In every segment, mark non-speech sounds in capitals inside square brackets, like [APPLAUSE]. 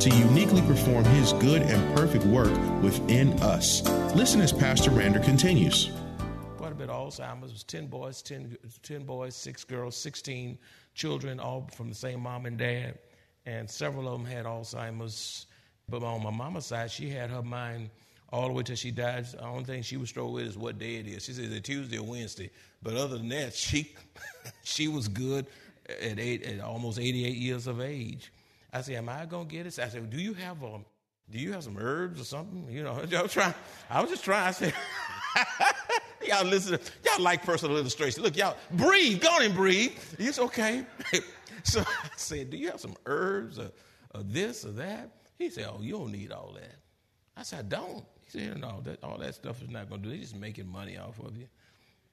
to uniquely perform His good and perfect work within us. Listen as Pastor Randall continues. Quite a bit of Alzheimer's. It was 10 boys, 10, 10 boys, 6 girls, 16 children, all from the same mom and dad. And several of them had Alzheimer's. But on my mama's side, she had her mind all the way till she died. The only thing she was struggle with is what day it is. She says it's Tuesday or Wednesday. But other than that, [LAUGHS] she she was good at, eight, at almost 88 years of age. I said, "Am I gonna get it?" I said, "Do you have a, do you have some herbs or something?" You know, I was trying. I was just trying. I said, [LAUGHS] "Y'all listen. Y'all like personal illustration. Look, y'all breathe. Go on and breathe. It's okay." [LAUGHS] so I said, "Do you have some herbs or, or this or that?" He said, "Oh, you don't need all that." I said, "I don't." He said, "No, that, all that stuff is not gonna do. They're just making money off of you."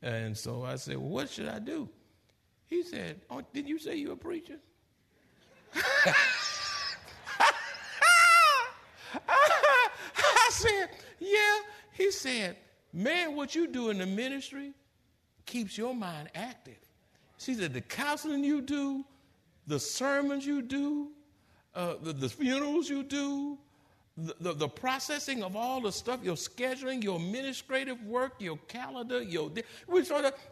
And so I said, "Well, what should I do?" He said, "Oh, did you say you're a preacher?" I said, Yeah. He said, Man, what you do in the ministry keeps your mind active. She said, The counseling you do, the sermons you do, uh, the, the, funerals you do, the, the, the, processing of all the stuff, your scheduling, your administrative work, your calendar, your.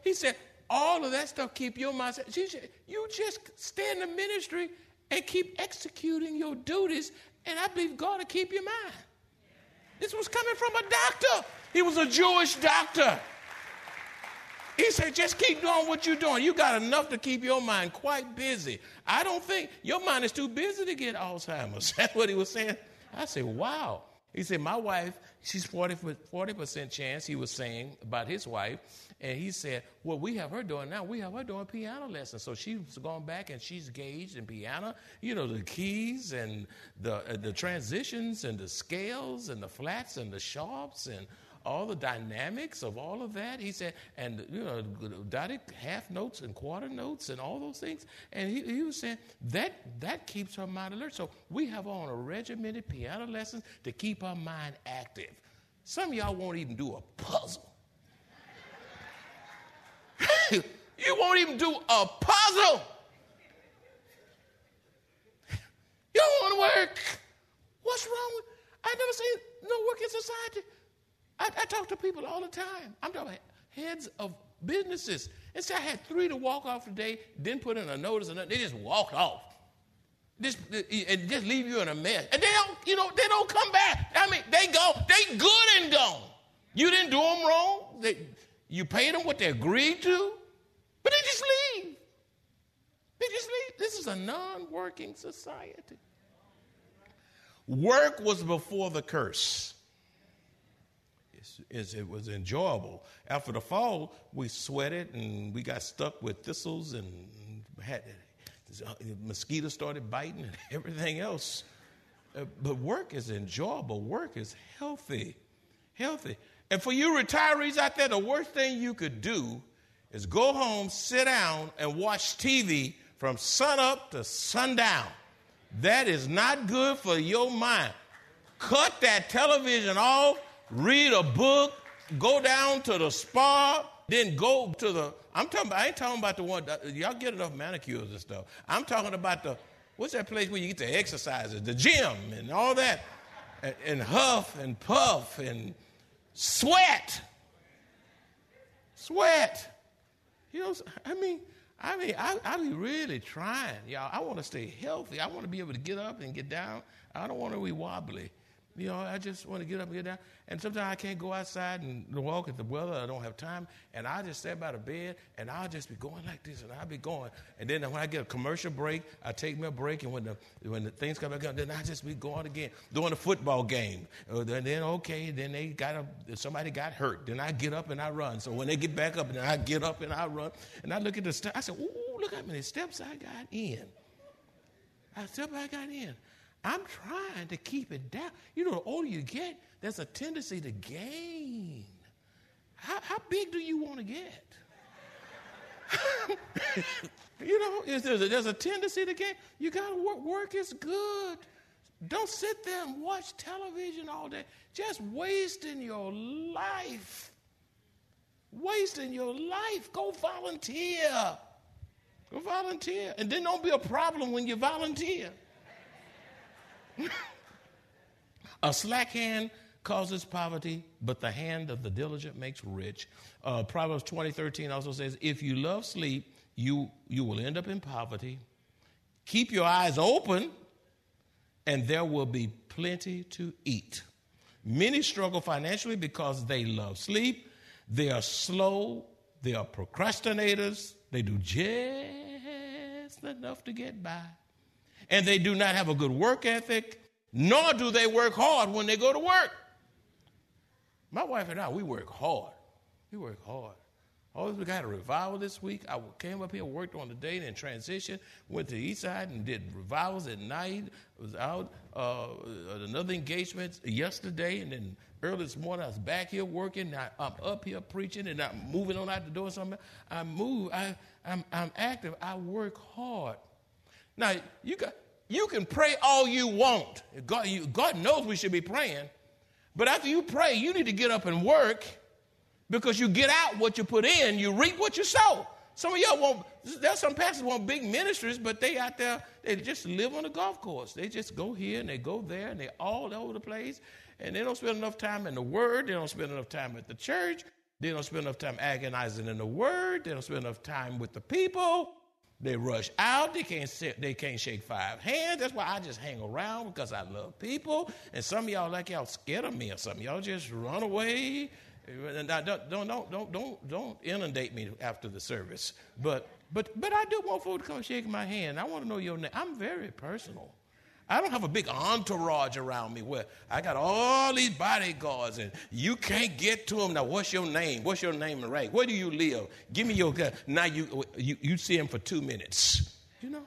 He said, all of that stuff keep your mind. She said, you just stay in the ministry and keep executing your duties, and I believe God will keep your mind. This was coming from a doctor. He was a Jewish doctor. He said, just keep doing what you're doing. You got enough to keep your mind quite busy. I don't think your mind is too busy to get Alzheimer's. [LAUGHS] That's what he was saying. I said, wow. He said, my wife, she's 40, 40% chance, he was saying about his wife. And he said, Well, we have her doing now, we have her doing piano lessons. So she's gone back and she's gauged in piano, you know, the keys and the, uh, the transitions and the scales and the flats and the sharps and all the dynamics of all of that. He said, and you know, dotted half notes and quarter notes and all those things. And he, he was saying that that keeps her mind alert. So we have on a regimented piano lessons to keep her mind active. Some of y'all won't even do a puzzle. [LAUGHS] you won't even do a puzzle. You don't want to work. What's wrong? I never seen no work in society. I, I talk to people all the time. I'm talking heads of businesses. And so I had three to walk off today, didn't put in a notice or nothing. They just walked off. Just, and just leave you in a mess. And they don't, you know, they don't come back. I mean, they go, they good and gone. You didn't do them wrong. They, you paid them what they agreed to, but they just leave. They just leave. This is a non working society. Work was before the curse. It's, it was enjoyable. After the fall, we sweated and we got stuck with thistles and had mosquitoes started biting and [LAUGHS] everything else. Uh, but work is enjoyable. Work is healthy. Healthy. And for you retirees out there, the worst thing you could do is go home, sit down, and watch TV from sunup to sundown. That is not good for your mind. Cut that television off, read a book, go down to the spa, then go to the. I'm talking. About, I ain't talking about the one. Uh, y'all get enough manicures and stuff. I'm talking about the. What's that place where you get the exercises, the gym, and all that, and, and huff and puff and sweat. Sweat. You know, I mean, I mean, I, I be really trying, y'all. I want to stay healthy. I want to be able to get up and get down. I don't want to be wobbly. You know, I just want to get up and get down. And sometimes I can't go outside and walk at the weather. I don't have time. And I just stay by the bed and I'll just be going like this and I'll be going. And then when I get a commercial break, I take me a break. And when the, when the things come back up, then I just be going again. Doing a football game. Uh, then, okay, then they got a, somebody got hurt. Then I get up and I run. So when they get back up, then I get up and I run. And I look at the steps. I said, ooh, look how many steps I got in. I step I got in. I'm trying to keep it down. You know, the older you get, there's a tendency to gain. How, how big do you want to get? [LAUGHS] you know, there's a, there's a tendency to gain. You got to work. Work is good. Don't sit there and watch television all day. Just wasting your life. Wasting your life. Go volunteer. Go volunteer. And then don't be a problem when you volunteer. [LAUGHS] a slack hand causes poverty, but the hand of the diligent makes rich. Uh, Proverbs 20, 13 also says, if you love sleep, you, you will end up in poverty. Keep your eyes open, and there will be plenty to eat. Many struggle financially because they love sleep. They are slow. They are procrastinators. They do just enough to get by and they do not have a good work ethic, nor do they work hard when they go to work. My wife and I, we work hard. We work hard. Oh, we got a revival this week. I came up here, worked on the day, then transition, went to the east side and did revivals at night. Was out uh, at another engagement yesterday, and then early this morning I was back here working. Now I'm up here preaching, and I'm moving on out the door. Something I move. I, I'm, I'm active. I work hard. Now you got you can pray all you want. God, you, God knows we should be praying. But after you pray, you need to get up and work because you get out what you put in, you reap what you sow. Some of y'all want, there's some pastors want big ministries, but they out there, they just live on the golf course. They just go here and they go there and they're all over the place. And they don't spend enough time in the Word. They don't spend enough time at the church. They don't spend enough time agonizing in the Word. They don't spend enough time with the people. They rush out. They can't sit, they can't shake five hands. That's why I just hang around because I love people. And some of y'all like y'all scared of me or something. Y'all just run away. And don't, don't, don't, don't, don't, don't inundate me after the service. But, but, but I do want folks to come shake my hand. I want to know your name. I'm very personal. I don't have a big entourage around me where I got all these bodyguards and you can't get to them. Now, what's your name? What's your name and rank? Where do you live? Give me your. Gun. Now you, you, you see him for two minutes. You know?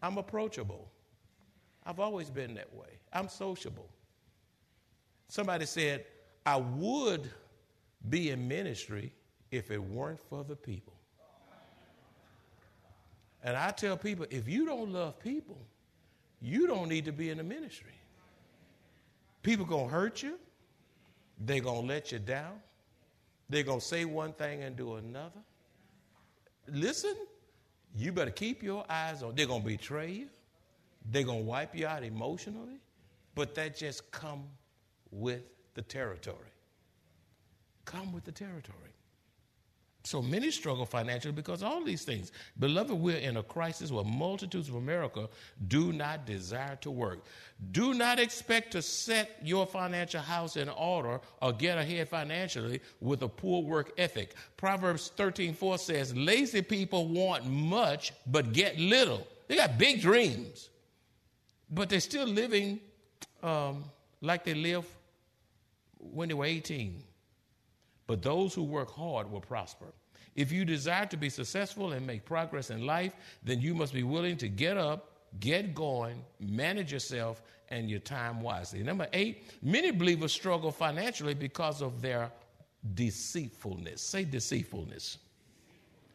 I'm approachable. I've always been that way. I'm sociable. Somebody said, I would be in ministry if it weren't for the people. And I tell people, if you don't love people, you don't need to be in the ministry. People gonna hurt you. They gonna let you down. They're gonna say one thing and do another. Listen, you better keep your eyes on. They're gonna betray you. They're gonna wipe you out emotionally. But that just come with the territory. Come with the territory. So many struggle financially because all these things. Beloved, we're in a crisis where multitudes of America do not desire to work. Do not expect to set your financial house in order or get ahead financially with a poor work ethic. Proverbs 13 4 says, Lazy people want much but get little. They got big dreams, but they're still living um, like they lived when they were 18. But those who work hard will prosper. If you desire to be successful and make progress in life, then you must be willing to get up, get going, manage yourself and your time wisely. Number eight, many believers struggle financially because of their deceitfulness. Say deceitfulness.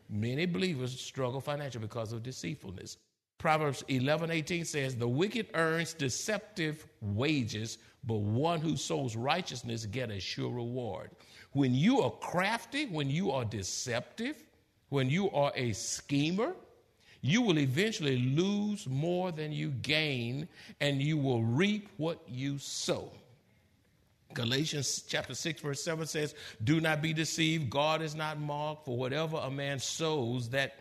Many believers struggle financially because of deceitfulness. Proverbs 11 18 says, The wicked earns deceptive wages, but one who sows righteousness get a sure reward. When you are crafty, when you are deceptive, when you are a schemer, you will eventually lose more than you gain, and you will reap what you sow. Galatians chapter 6, verse 7 says, Do not be deceived. God is not mocked, for whatever a man sows, that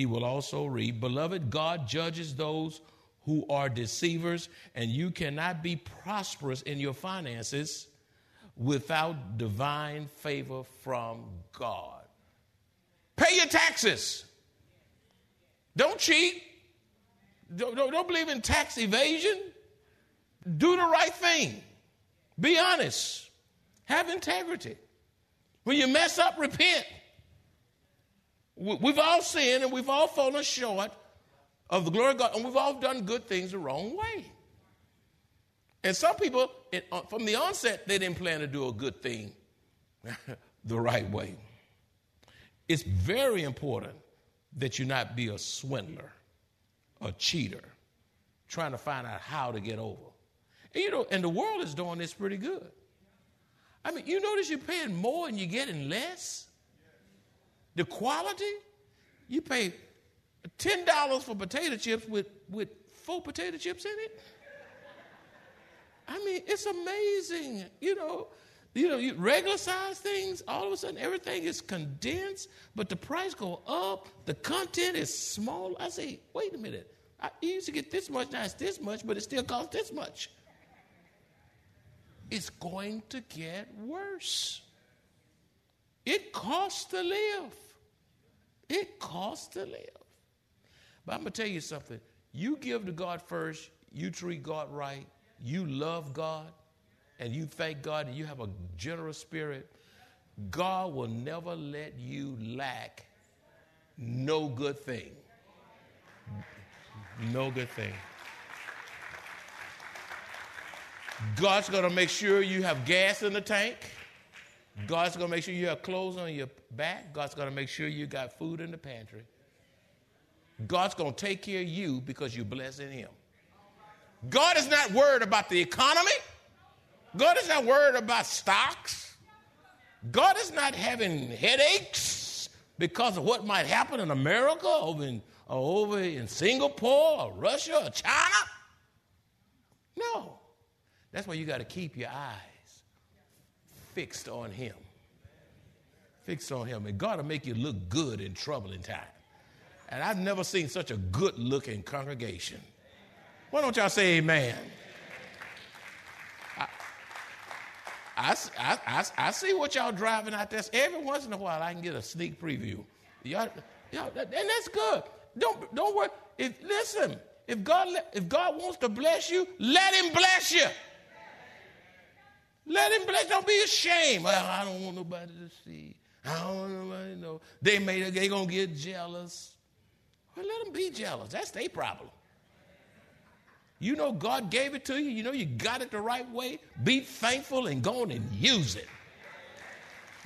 he will also reap. Beloved, God judges those who are deceivers, and you cannot be prosperous in your finances without divine favor from God. Pay your taxes. Don't cheat. Don't, don't, don't believe in tax evasion. Do the right thing. Be honest. Have integrity. When you mess up, repent. We've all sinned and we've all fallen short of the glory of God, and we've all done good things the wrong way. And some people, uh, from the onset, they didn't plan to do a good thing [LAUGHS] the right way. It's very important that you not be a swindler, a cheater, trying to find out how to get over. And, you know, and the world is doing this pretty good. I mean, you notice you're paying more and you're getting less? The quality, you pay $10 for potato chips with, with four potato chips in it. I mean, it's amazing. You know, you know, you regular size things, all of a sudden everything is condensed, but the price go up, the content is small. I say, wait a minute. I used to get this much, now it's this much, but it still costs this much. It's going to get worse. It costs to live. It costs to live. But I'm going to tell you something. You give to God first, you treat God right, you love God, and you thank God, and you have a generous spirit, God will never let you lack no good thing. No good thing. God's going to make sure you have gas in the tank. God's going to make sure you have clothes on your back. God's going to make sure you got food in the pantry. God's going to take care of you because you're blessing Him. God is not worried about the economy. God is not worried about stocks. God is not having headaches because of what might happen in America, over in, or over in Singapore, or Russia, or China. No. That's why you got to keep your eyes fixed on Him. Fixed on Him. And God will make you look good in troubling time. And I've never seen such a good looking congregation. Why don't y'all say amen? I, I, I, I, see what y'all driving out there. Every once in a while, I can get a sneak preview. Y'all, y'all, and that's good. Don't, don't worry. If, listen, if God, if God wants to bless you, let Him bless you. Let Him bless. Don't be ashamed. Well, I don't want nobody to see. I don't want nobody to know. They may they gonna get jealous. Well, let them be jealous. That's their problem. You know God gave it to you. You know you got it the right way. Be thankful and go on and use it.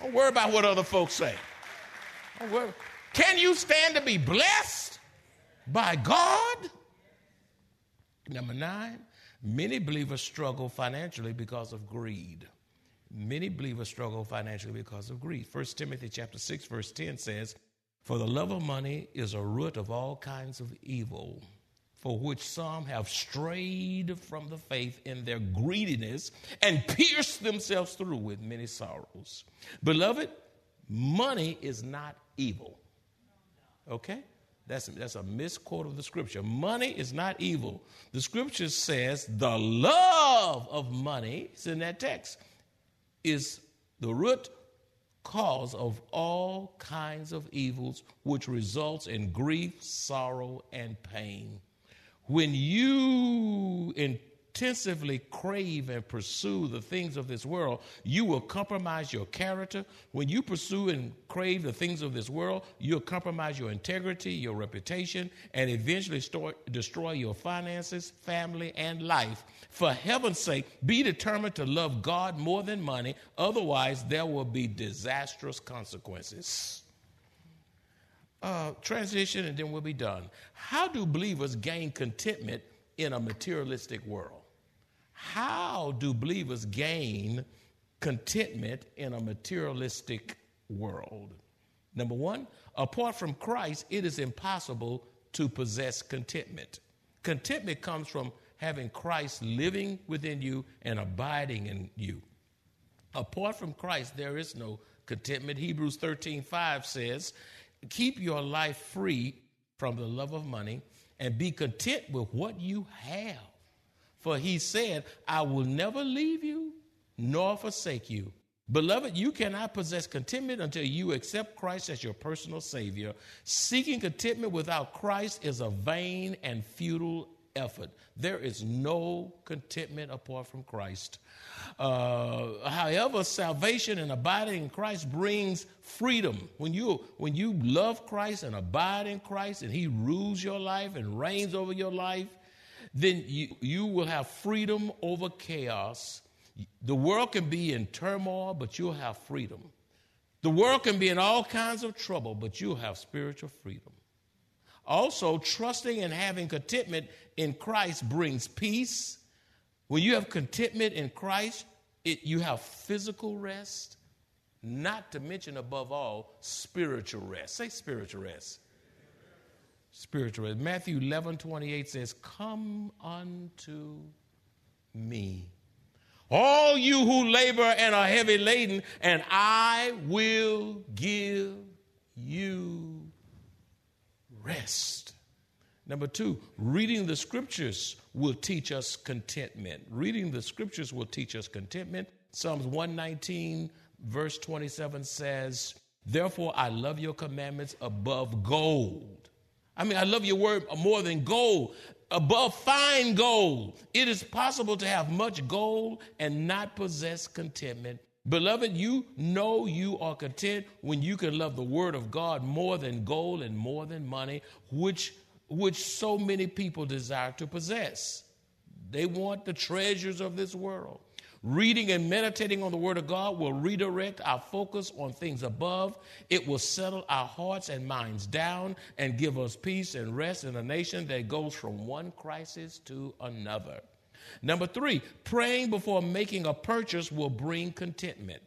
Don't worry about what other folks say. Don't worry. Can you stand to be blessed by God? Number nine, many believers struggle financially because of greed. Many believers struggle financially because of greed. 1 Timothy chapter 6, verse 10 says, for the love of money is a root of all kinds of evil, for which some have strayed from the faith in their greediness and pierced themselves through with many sorrows. Beloved, money is not evil. Okay? That's, that's a misquote of the scripture. Money is not evil. The scripture says the love of money, it's in that text, is the root cause of all kinds of evils, which results in grief, sorrow, and pain. When you intensively crave and pursue the things of this world, you will compromise your character. When you pursue and crave the things of this world, you'll compromise your integrity, your reputation, and eventually store, destroy your finances, family, and life. For heaven's sake, be determined to love God more than money, otherwise, there will be disastrous consequences. Uh, transition and then we'll be done. How do believers gain contentment in a materialistic world? How do believers gain contentment in a materialistic world? Number one, apart from Christ, it is impossible to possess contentment. Contentment comes from having Christ living within you and abiding in you. Apart from Christ, there is no contentment. Hebrews 13 5 says, Keep your life free from the love of money and be content with what you have. For he said, I will never leave you nor forsake you. Beloved, you cannot possess contentment until you accept Christ as your personal Savior. Seeking contentment without Christ is a vain and futile effort. There is no contentment apart from Christ. Uh, however, salvation and abiding in Christ brings freedom. When you when you love Christ and abide in Christ, and He rules your life and reigns over your life, then you, you will have freedom over chaos the world can be in turmoil, but you'll have freedom. The world can be in all kinds of trouble, but you'll have spiritual freedom. Also, trusting and having contentment in Christ brings peace. When you have contentment in Christ, it, you have physical rest, not to mention, above all, spiritual rest. Say spiritual rest. Spiritual. Matthew 11 28 says, Come unto me all you who labor and are heavy laden, and I will give you rest. Number two, reading the scriptures will teach us contentment. Reading the scriptures will teach us contentment. Psalms 119, verse 27 says, Therefore I love your commandments above gold. I mean, I love your word uh, more than gold above fine gold. It is possible to have much gold and not possess contentment. Beloved, you know you are content when you can love the word of God more than gold and more than money, which, which so many people desire to possess. They want the treasures of this world. Reading and meditating on the Word of God will redirect our focus on things above. It will settle our hearts and minds down and give us peace and rest in a nation that goes from one crisis to another. Number three, praying before making a purchase will bring contentment.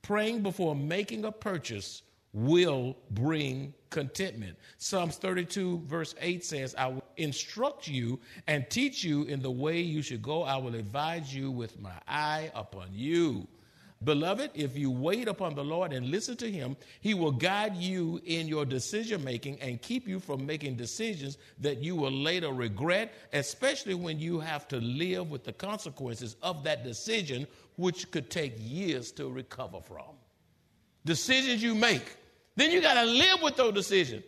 Praying before making a purchase will bring contentment. Psalms 32, verse 8 says, I will instruct you and teach you in the way you should go. I will advise you with my eye upon you. Beloved, if you wait upon the Lord and listen to him, he will guide you in your decision making and keep you from making decisions that you will later regret, especially when you have to live with the consequences of that decision, which could take years to recover from. Decisions you make then you got to live with those decisions.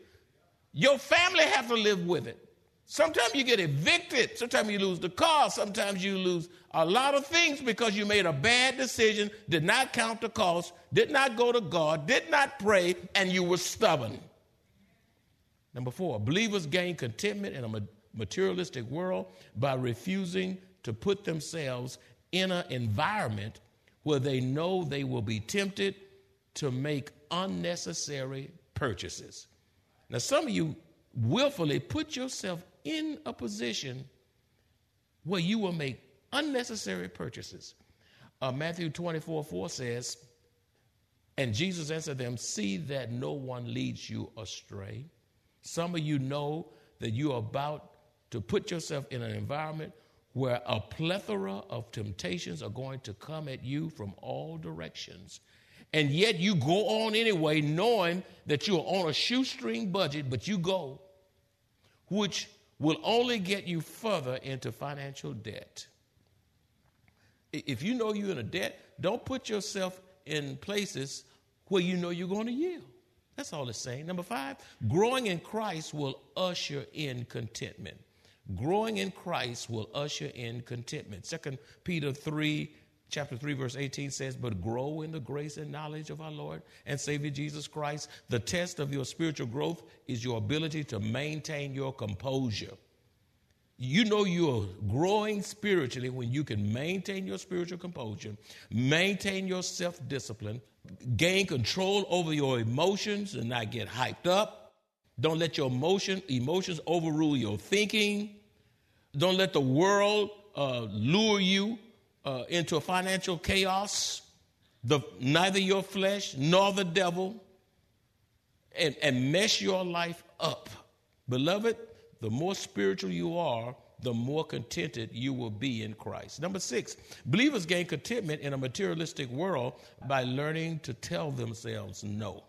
Your family have to live with it. Sometimes you get evicted. Sometimes you lose the car. Sometimes you lose a lot of things because you made a bad decision, did not count the cost, did not go to God, did not pray, and you were stubborn. Number four, believers gain contentment in a materialistic world by refusing to put themselves in an environment where they know they will be tempted to make unnecessary purchases. Now, some of you willfully put yourself in a position where you will make unnecessary purchases. Uh, Matthew 24 4 says, And Jesus answered them, See that no one leads you astray. Some of you know that you are about to put yourself in an environment where a plethora of temptations are going to come at you from all directions and yet you go on anyway, knowing that you're on a shoestring budget, but you go, which will only get you further into financial debt. If you know you're in a debt, don't put yourself in places where you know you're going to yield. That's all it's saying. Number five, growing in Christ will usher in contentment. Growing in Christ will usher in contentment. Second Peter 3 chapter 3 verse 18 says but grow in the grace and knowledge of our lord and savior jesus christ. The test of your spiritual growth is your ability to maintain your composure. You know you're growing spiritually when you can maintain your spiritual composure maintain your self-discipline gain control over your emotions and not get hyped up. Don't let your emotion emotions overrule your thinking. Don't let the world uh, lure you uh, into a financial chaos, the, neither your flesh nor the devil, and, and mess your life up. Beloved, the more spiritual you are, the more contented you will be in Christ. Number six, believers gain contentment in a materialistic world by learning to tell themselves no.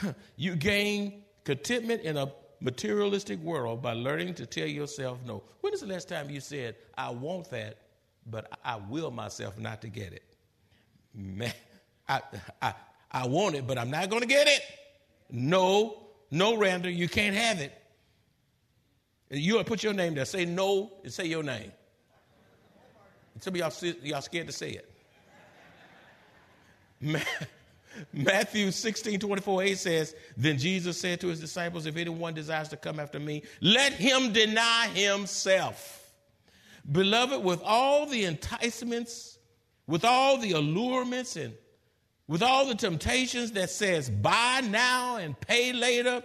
[LAUGHS] you gain contentment in a materialistic world by learning to tell yourself no. When is the last time you said, I want that, but I will myself not to get it? Man, I, I, I want it, but I'm not going to get it. No, no, Randall, you can't have it. You to put your name there. Say no and say your name. Some of y'all, y'all scared to say it. Matthew 16, 24, 8 says, Then Jesus said to his disciples, If anyone desires to come after me, let him deny himself. Beloved, with all the enticements, with all the allurements, and with all the temptations that says buy now and pay later,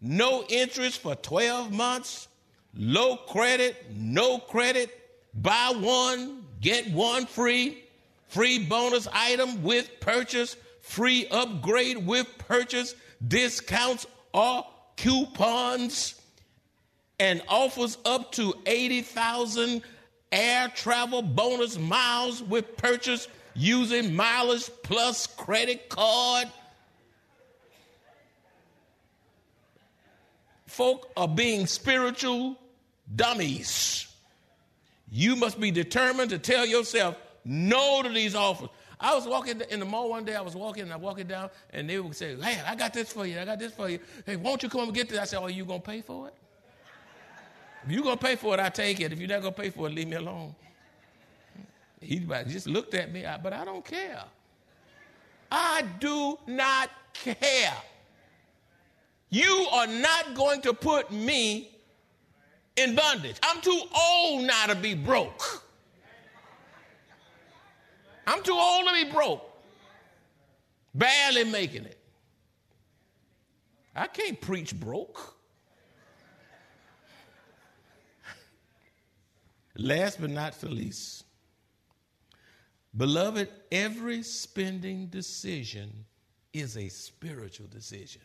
no interest for 12 months, low credit, no credit, buy one, get one free, free bonus item with purchase, free upgrade with purchase, discounts or coupons, and offers up to 80,000 air travel bonus miles with purchase using mileage plus credit card. Folk are being spiritual dummies. You must be determined to tell yourself no to these offers. I was walking in the mall one day. I was walking and I walking down, and they would say, "Hey, I got this for you. I got this for you. Hey, won't you come and get this?" I said, "Oh, you gonna pay for it? If you gonna pay for it, I take it. If you're not gonna pay for it, leave me alone." He just looked at me, but I don't care. I do not care. You are not going to put me in bondage. I'm too old now to be broke. I'm too old to be broke. Barely making it. I can't preach broke. Last but not the least, beloved, every spending decision is a spiritual decision.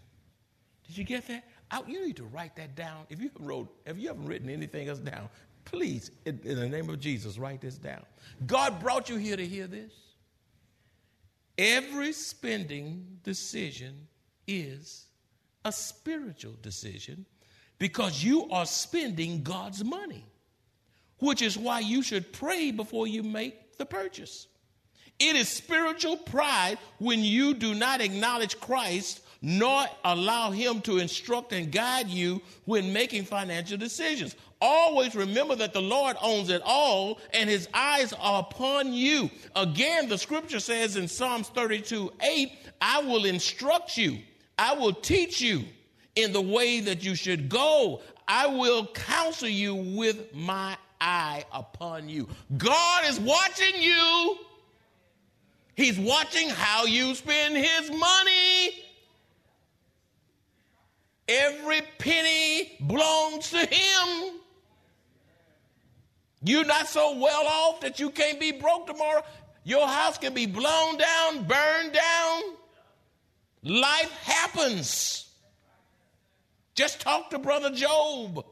Did you get that? I, you need to write that down. If you wrote, if you haven't written anything else down, please, in, in the name of Jesus, write this down. God brought you here to hear this. Every spending decision is a spiritual decision because you are spending God's money, which is why you should pray before you make the purchase. It is spiritual pride when you do not acknowledge Christ nor allow him to instruct and guide you when making financial decisions. Always remember that the Lord owns it all and his eyes are upon you. Again, the scripture says in Psalms 32 8, I will instruct you, I will teach you in the way that you should go. I will counsel you with my eye upon you. God is watching you. He's watching how you spend his money. Every penny belongs to him. You're not so well off that you can't be broke tomorrow. Your house can be blown down, burned down. Life happens. Just talk to Brother Job.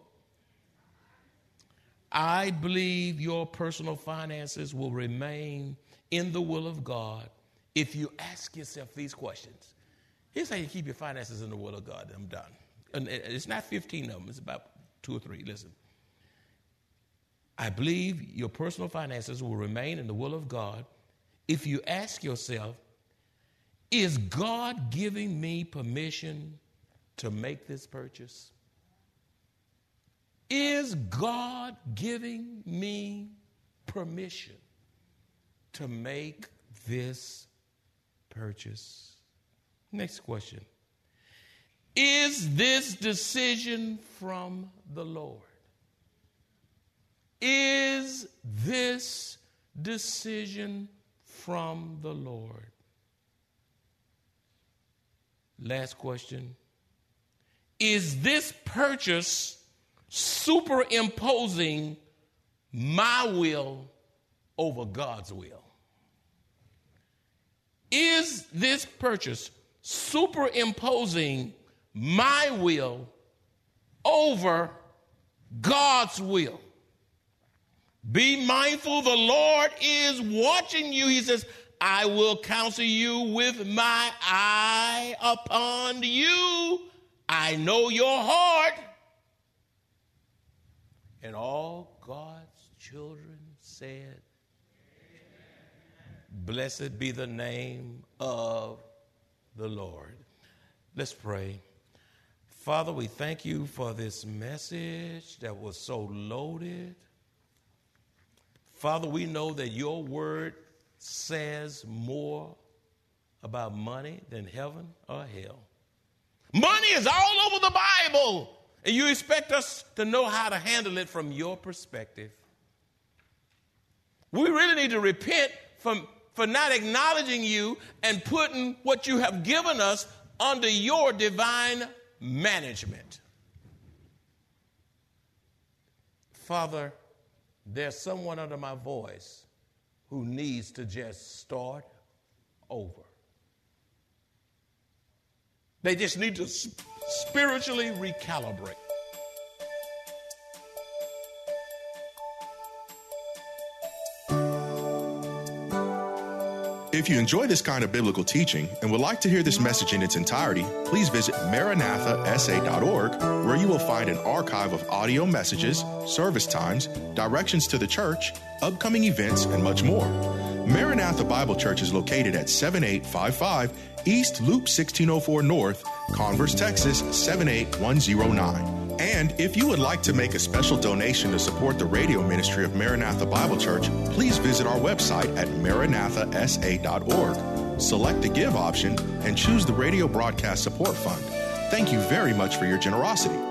I believe your personal finances will remain in the will of God if you ask yourself these questions. Here's how you keep your finances in the will of God. I'm done and it's not 15 of them, it's about two or three. Listen. I believe your personal finances will remain in the will of God if you ask yourself, is God giving me permission to make this purchase? Is God giving me permission to make this purchase? Next question. Is this decision from the Lord? Is this decision from the Lord? Last question. Is this purchase superimposing my will over God's will? Is this purchase superimposing my will over God's will. Be mindful, the Lord is watching you. He says, I will counsel you with my eye upon you. I know your heart. And all God's children said, Blessed be the name of the Lord. Let's pray. Father, we thank you for this message that was so loaded. Father, we know that your word says more about money than heaven or hell. Money is all over the Bible, and you expect us to know how to handle it from your perspective. We really need to repent from, for not acknowledging you and putting what you have given us under your divine management. Father, there's someone under my voice who needs to just start over. They just need to spiritually recalibrate. If you enjoy this kind of biblical teaching and would like to hear this message in its entirety, please visit maranathasa.org, where you will find an archive of audio messages, service times, directions to the church, upcoming events, and much more. Maranatha Bible Church is located at 7855 East Loop 1604 North, Converse, Texas 78109. And if you would like to make a special donation to support the radio ministry of Maranatha Bible Church, please visit our website at maranathasa.org. Select the Give option and choose the Radio Broadcast Support Fund. Thank you very much for your generosity.